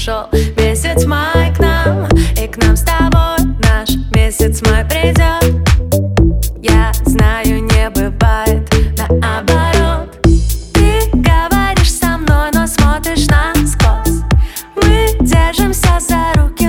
пришел. Месяц май к нам И к нам с тобой наш месяц май придет. Я знаю, не бывает наоборот. Ты говоришь со мной, но смотришь насквозь. Мы держимся за руки,